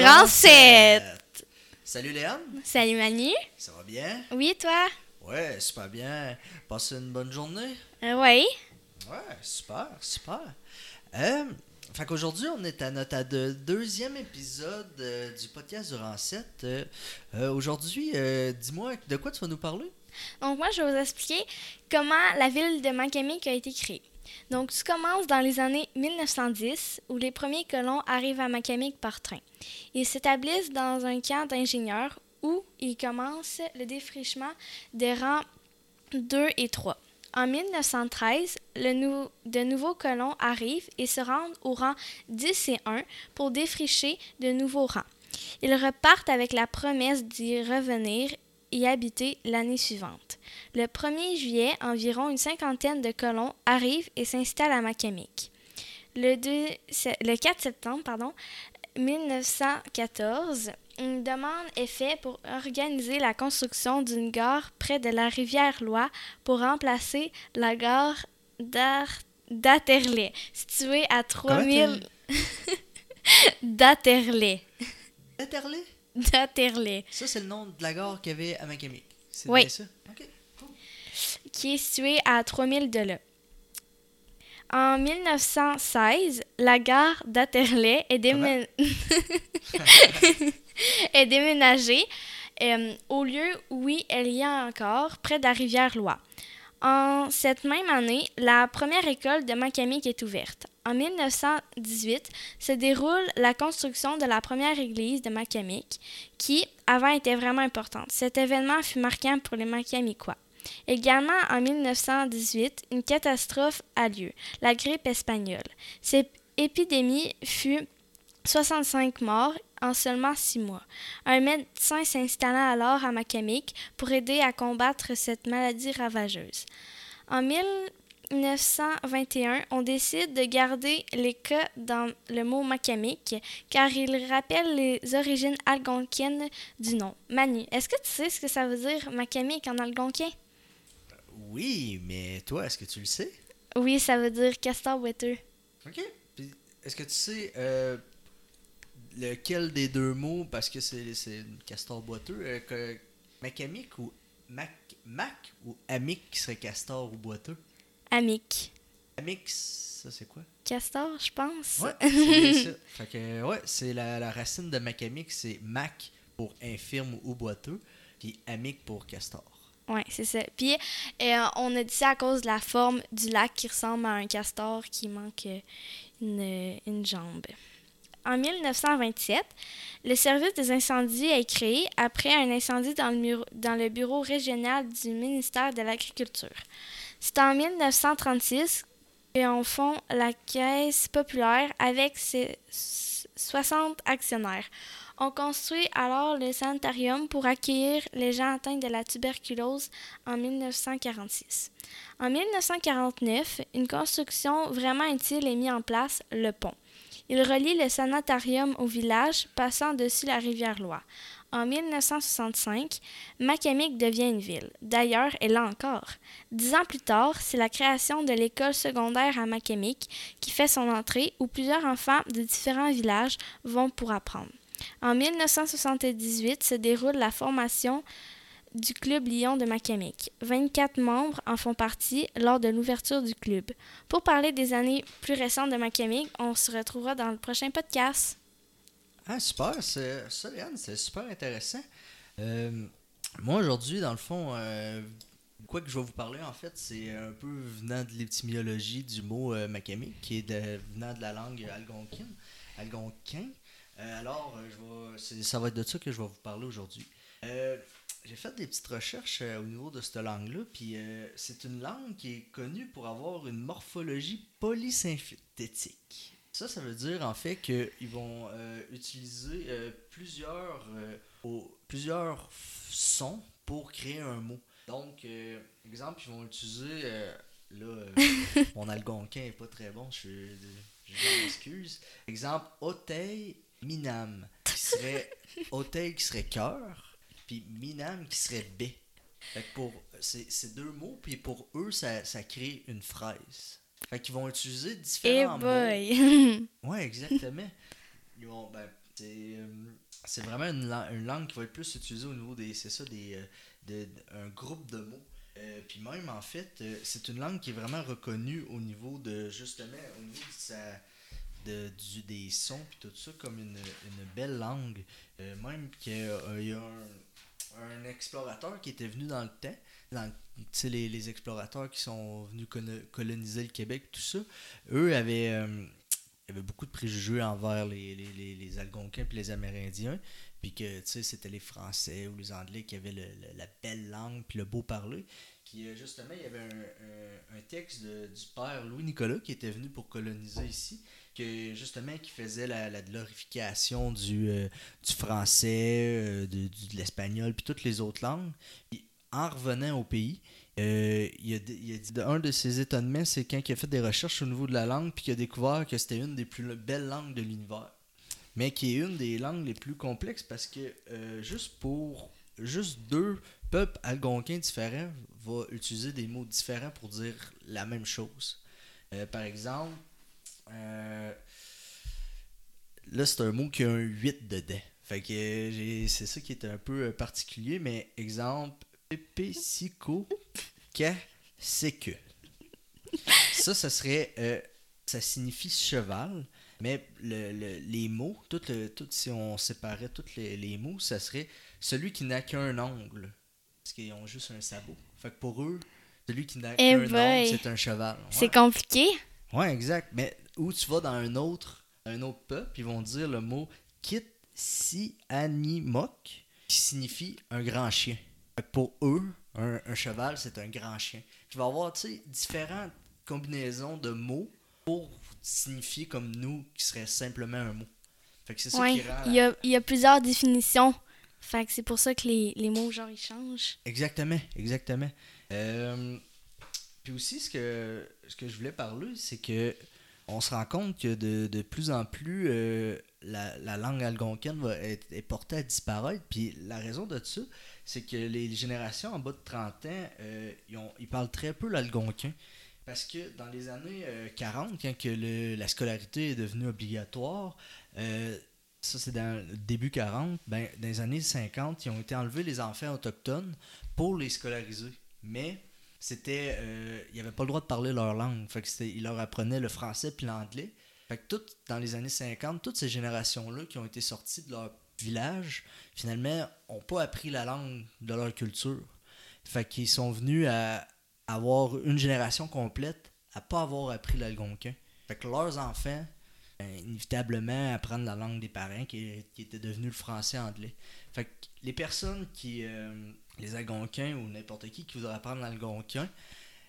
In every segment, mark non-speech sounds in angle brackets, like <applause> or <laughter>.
Bienvenue au podcast du Rancette. Salut Léon, Salut Manu. ça va bien? Oui, toi? Ouais, super bien. Passez une bonne journée? Euh, oui. Ouais, super, super. Euh, fait qu'aujourd'hui, on est à notre à deuxième épisode euh, du podcast du Rancette. Euh, euh, aujourd'hui, euh, dis-moi, de quoi tu vas nous parler? Donc moi, je vais vous expliquer comment la ville de Macamic a été créée. Donc tout commence dans les années 1910 où les premiers colons arrivent à Macamic par train. Ils s'établissent dans un camp d'ingénieurs où ils commencent le défrichement des rangs 2 et 3. En 1913, le nou- de nouveaux colons arrivent et se rendent au rang 10 et 1 pour défricher de nouveaux rangs. Ils repartent avec la promesse d'y revenir y habiter l'année suivante. Le 1er juillet, environ une cinquantaine de colons arrivent et s'installent à Macamic. Le, 2 se- le 4 septembre pardon, 1914, une demande est faite pour organiser la construction d'une gare près de la rivière Loire pour remplacer la gare d'Atterley, située à 3000 d'Atterley. Interlé? Ça, c'est le nom de la gare qu'il y avait à Macamic. C'est Oui. ça? Cool. qui est situé à 3000 de là. En 1916, la gare d'Atterley est, démé- <laughs> est déménagée euh, au lieu où elle y a encore, près de la rivière Loire. En cette même année, la première école de Macamic est ouverte. En 1918 se déroule la construction de la première église de Macamic, qui avant était vraiment importante. Cet événement fut marquant pour les Macamicois. Également en 1918, une catastrophe a lieu, la grippe espagnole. Cette épidémie fut 65 morts en seulement six mois. Un médecin s'installa alors à Macamic pour aider à combattre cette maladie ravageuse. En 1921, on décide de garder les cas dans le mot Macamic car il rappelle les origines algonquiennes du nom. Manu, est-ce que tu sais ce que ça veut dire Macamic en algonquin? Oui, mais toi, est-ce que tu le sais? Oui, ça veut dire castor boiteux. Ok. Puis, est-ce que tu sais euh, lequel des deux mots, parce que c'est c'est une castor boiteux, euh, que Macamic ou Mac, Mac ou Amic qui serait castor ou boiteux? Amic. Amic, ça c'est quoi? Castor, je pense. Ouais, <laughs> c'est ça. Fait que, ouais, c'est la, la racine de Macamic, c'est Mac pour infirme ou boiteux, puis Amic pour castor. Ouais, c'est ça. Puis euh, on a dit ça à cause de la forme du lac qui ressemble à un castor qui manque une, une jambe. En 1927, le service des incendies est créé après un incendie dans le, bureau régional du ministère de l'Agriculture. C'est en 1936 qu'on fond la Caisse populaire avec ses 60 actionnaires. On construit alors le sanitarium pour accueillir les gens atteints de la tuberculose en 1946. En 1949, une construction vraiment utile est mise en place, le pont. Il relie le sanitarium au village, passant dessus la rivière Loire. En 1965, Macamic devient une ville. D'ailleurs, elle l'a encore. Dix ans plus tard, c'est la création de l'école secondaire à Macamic qui fait son entrée, où plusieurs enfants de différents villages vont pour apprendre. En 1978 se déroule la formation du Club Lyon de Macamic. 24 membres en font partie lors de l'ouverture du club. Pour parler des années plus récentes de Macamic, on se retrouvera dans le prochain podcast. Ah, super, ça, Léane, c'est super intéressant. Euh, moi, aujourd'hui, dans le fond, euh, quoi que je vais vous parler, en fait, c'est un peu venant de l'étymologie du mot euh, Macamic, qui est venant de la langue algonquine, algonquin. Euh, alors, ça va être de ça que je vais vous parler aujourd'hui. Euh, j'ai fait des petites recherches euh, au niveau de cette langue-là, puis euh, c'est une langue qui est connue pour avoir une morphologie polysynthétique. Ça, ça veut dire en fait qu'ils vont utiliser plusieurs, plusieurs sons pour créer un mot. Donc, exemple, ils vont utiliser. là, <laughs> mon algonquin est pas très bon, je, je m'en excuse. Exemple, Otei Minam, qui serait <laughs> Otei qui serait cœur, puis Minam qui serait B. Fait que pour c'est c'est deux mots, puis pour eux, ça, ça crée une phrase. Fait qu'ils vont utiliser Eh différents mots. boy! <laughs> Ouais, exactement. ils vont, ben, c'est, euh, c'est vraiment une, la- une langue qui va être plus utilisée au niveau des. C'est ça, des. euh, de- un groupe de mots. Euh, puis même, en fait, euh, c'est une langue qui est vraiment reconnue au niveau de. Justement, au niveau de sa. De, du, des sons puis tout ça comme une, une belle langue. Euh, même qu'il y a, il y a un, un explorateur qui était venu dans le temps. Dans, les, les explorateurs qui sont venus colo- coloniser le Québec, tout ça, eux avaient, euh, avait beaucoup de préjugés envers les, les, les, Algonquins puis les Amérindiens. Puis que, c'était les Français ou les Anglais qui avaient le- la belle langue puis le beau parler. Puis euh, justement, il y avait un, un- un texte de- du père Louis-Nicolas qui était venu pour coloniser ici. Que justement, qui faisait la, la glorification du, euh, du français, euh, de, l'espagnol puis toutes les autres langues. Puis, en revenant au pays, euh, il, a, il a dit un de ses étonnements, c'est quand il a fait des recherches au niveau de la langue, puis qu'il a découvert que c'était une des plus belles langues de l'univers. Mais qui est une des langues les plus complexes parce que euh, juste pour juste deux peuples algonquins différents vont utiliser des mots différents pour dire la même chose. Par exemple, euh, là c'est un mot qui a un 8 dedans. Fait que c'est ça qui est un peu euh, particulier, mais exemple, Pépécico que. Ça, ça serait. euh, ça signifie cheval, mais le, le- les mots, tout le, tout, si on séparait tous les, les mots, ça serait celui qui n'a qu'un ongle. Parce qu'ils ont juste un sabot. Fait que pour eux, celui qui n'a Eh qu'un ongle, c'est un cheval. Ouais. C'est compliqué. Ouais, exact. Mais où tu vas dans un autre, un autre peuple, ils vont dire le mot Kitsianimok, qui signifie un grand chien. Pour eux, un, un cheval, c'est un grand chien. Tu vas avoir, différentes combinaisons de mots pour signifier comme nous, qui serait simplement un mot. Fait que c'est ça qui rend... il y a, il y a plusieurs définitions. Fait que c'est pour ça que les, les mots, genre, ils changent. Exactement, exactement. Euh, puis aussi, ce que, ce que je voulais parler, c'est que on se rend compte que de, de plus en plus, euh, la, la langue algonquine va être, est portée à disparaître. Puis la raison de ça, c'est que les générations en bas de 30 ans, euh, ils, parlent très peu l'algonquin. Parce que dans les années euh, 40, quand que le- la scolarité est devenue obligatoire, euh, ça c'est dans le début 40, ben, dans les années 50, ils ont été enlevés les enfants autochtones pour les scolariser. Mais c'était euh, ils n'avaient pas le droit de parler leur langue. Fait que ils leur apprenaient le français puis l'anglais. Fait que dans les années 50, toutes ces générations-là qui ont été sorties de leur village, finalement, n'ont pas appris la langue de leur culture. Fait qu'ils sont venus à avoir une génération complète à pas avoir appris l'algonquin. Fait que leurs enfants, ben, inévitablement, apprennent la langue des parents qui, qui était devenu le français anglais. Fait que les personnes qui, euh, les algonquins ou n'importe qui qui voudrait apprendre l'algonquin,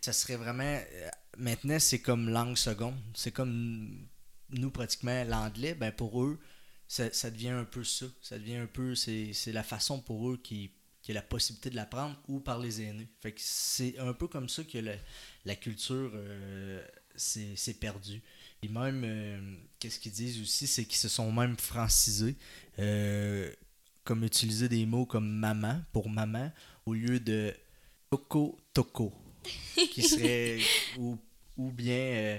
ça serait vraiment. euh, maintenant, c'est comme langue seconde. C'est comme nous, pratiquement, l'anglais. Ben, pour eux, ça, ça devient un peu ça. Ça devient un peu. C'est la façon pour eux qui, qui a la possibilité de l'apprendre ou par les aînés. Fait que c'est un peu comme ça que la, la culture euh, s'est perdue. Et même, euh, qu'est-ce qu'ils disent aussi, c'est qu'ils se sont même francisés. Comme utiliser des mots comme maman pour maman au lieu de toko toko qui serait <laughs> ou, ou bien euh,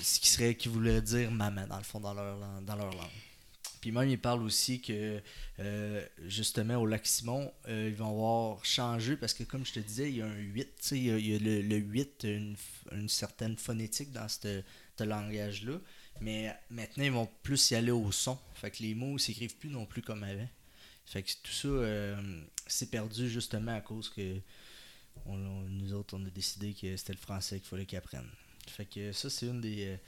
ce qui serait qui voulait dire maman dans le fond dans leur dans leur langue. Puis même ils parlent aussi que euh, justement au lac Simon euh, ils vont avoir changé parce que comme je te disais il y a un 8 tu sais, il y a, il y a le, le 8 une, une certaine phonétique dans ce langage là mais maintenant ils vont plus y aller au son. Fait que les mots s'écrivent plus non plus comme avant fait que tout ça euh, s'est perdu justement à cause que nous autres, on a décidé que c'était le français qu'il fallait qu'ils apprennent. Fait que ça, c'est une des,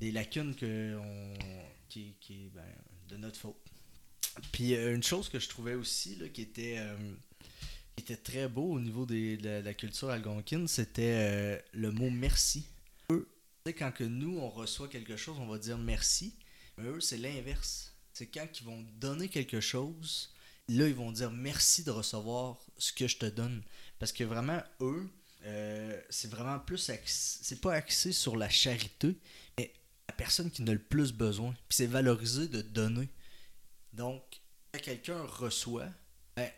euh, lacunes que on, qui, ben, de notre faute. Puis euh, une chose que je trouvais aussi là, qui, était, était très beau au niveau des- de, la, culture algonquine, c'était le mot merci. Eux, quand que nous, on reçoit quelque chose, on va dire merci. Mais eux, c'est l'inverse. C'est quand ils vont donner quelque chose, là, ils vont dire merci de recevoir ce que je te donne. Parce que vraiment, eux, euh, c'est vraiment plus c'est pas axé sur la charité, mais la personne qui en a le plus besoin. Puis c'est valorisé de donner. Donc, quand quelqu'un reçoit, ben,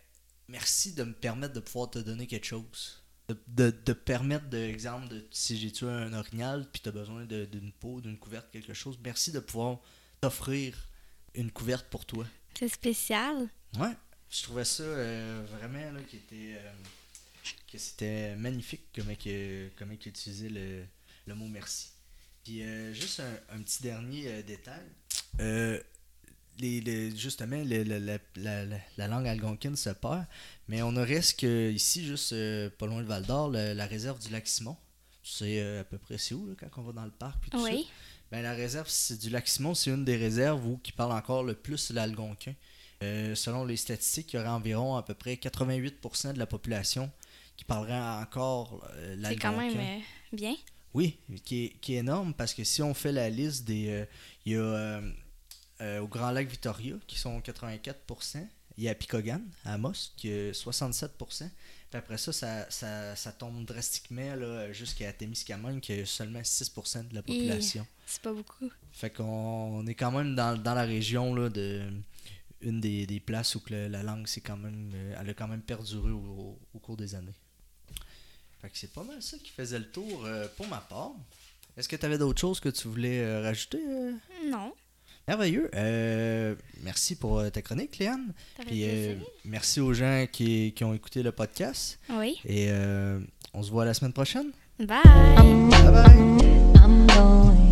merci de me permettre de pouvoir te donner quelque chose. De, de, permettre, de exemple, de, si j'ai tué un orignal, puis tu as besoin d'une peau, d'une couverte, quelque chose, merci de pouvoir t'offrir une couverte pour toi. C'est spécial. Ouais, je trouvais ça euh, vraiment là, qui était, euh, que c'était magnifique comment que, comment qu'il utilisait le, le mot merci. Puis euh, juste un, un petit dernier euh, détail. Euh, les, les- justement, la, la- la- la langue algonquine se perd, mais on aurait ce que ici, juste euh, pas loin de Val d'Or, la réserve du lac Simon. C'est euh, à peu près c'est où là, quand on va dans le parc puis tout ça? Oui. Ben, la réserve du lac Simon, c'est une des réserves où qui parle encore le plus l'algonquin. Euh, selon les statistiques, il y aurait environ à peu près 88% de la population qui parlerait encore euh, C'est quand même euh, bien. Oui, qui est, qui est énorme parce que si on fait la liste des. euh, il y a au Grand Lac Victoria qui sont 84%. Il y a Picogan, à Amos, qui est 67%. Puis après ça, ça, ça, ça tombe drastiquement là, jusqu'à Témiscamingue, qui est seulement 6% de la population. C'est pas beaucoup. Fait qu'on on est quand même dans, dans la région là, de une des, des places où que le- la langue c'est quand même euh, elle a quand même perduré au, au- au cours des années. Fait que c'est pas mal ça qui faisait le tour euh, pour ma part. Est-ce que tu avais d'autres choses que tu voulais euh, rajouter euh? Non. Merveilleux. Euh, merci pour ta chronique, Léane. Puis euh, merci aux gens qui, qui ont écouté le podcast. Oui. Et euh, on se voit la semaine prochaine. Bye. Bye bye. I'm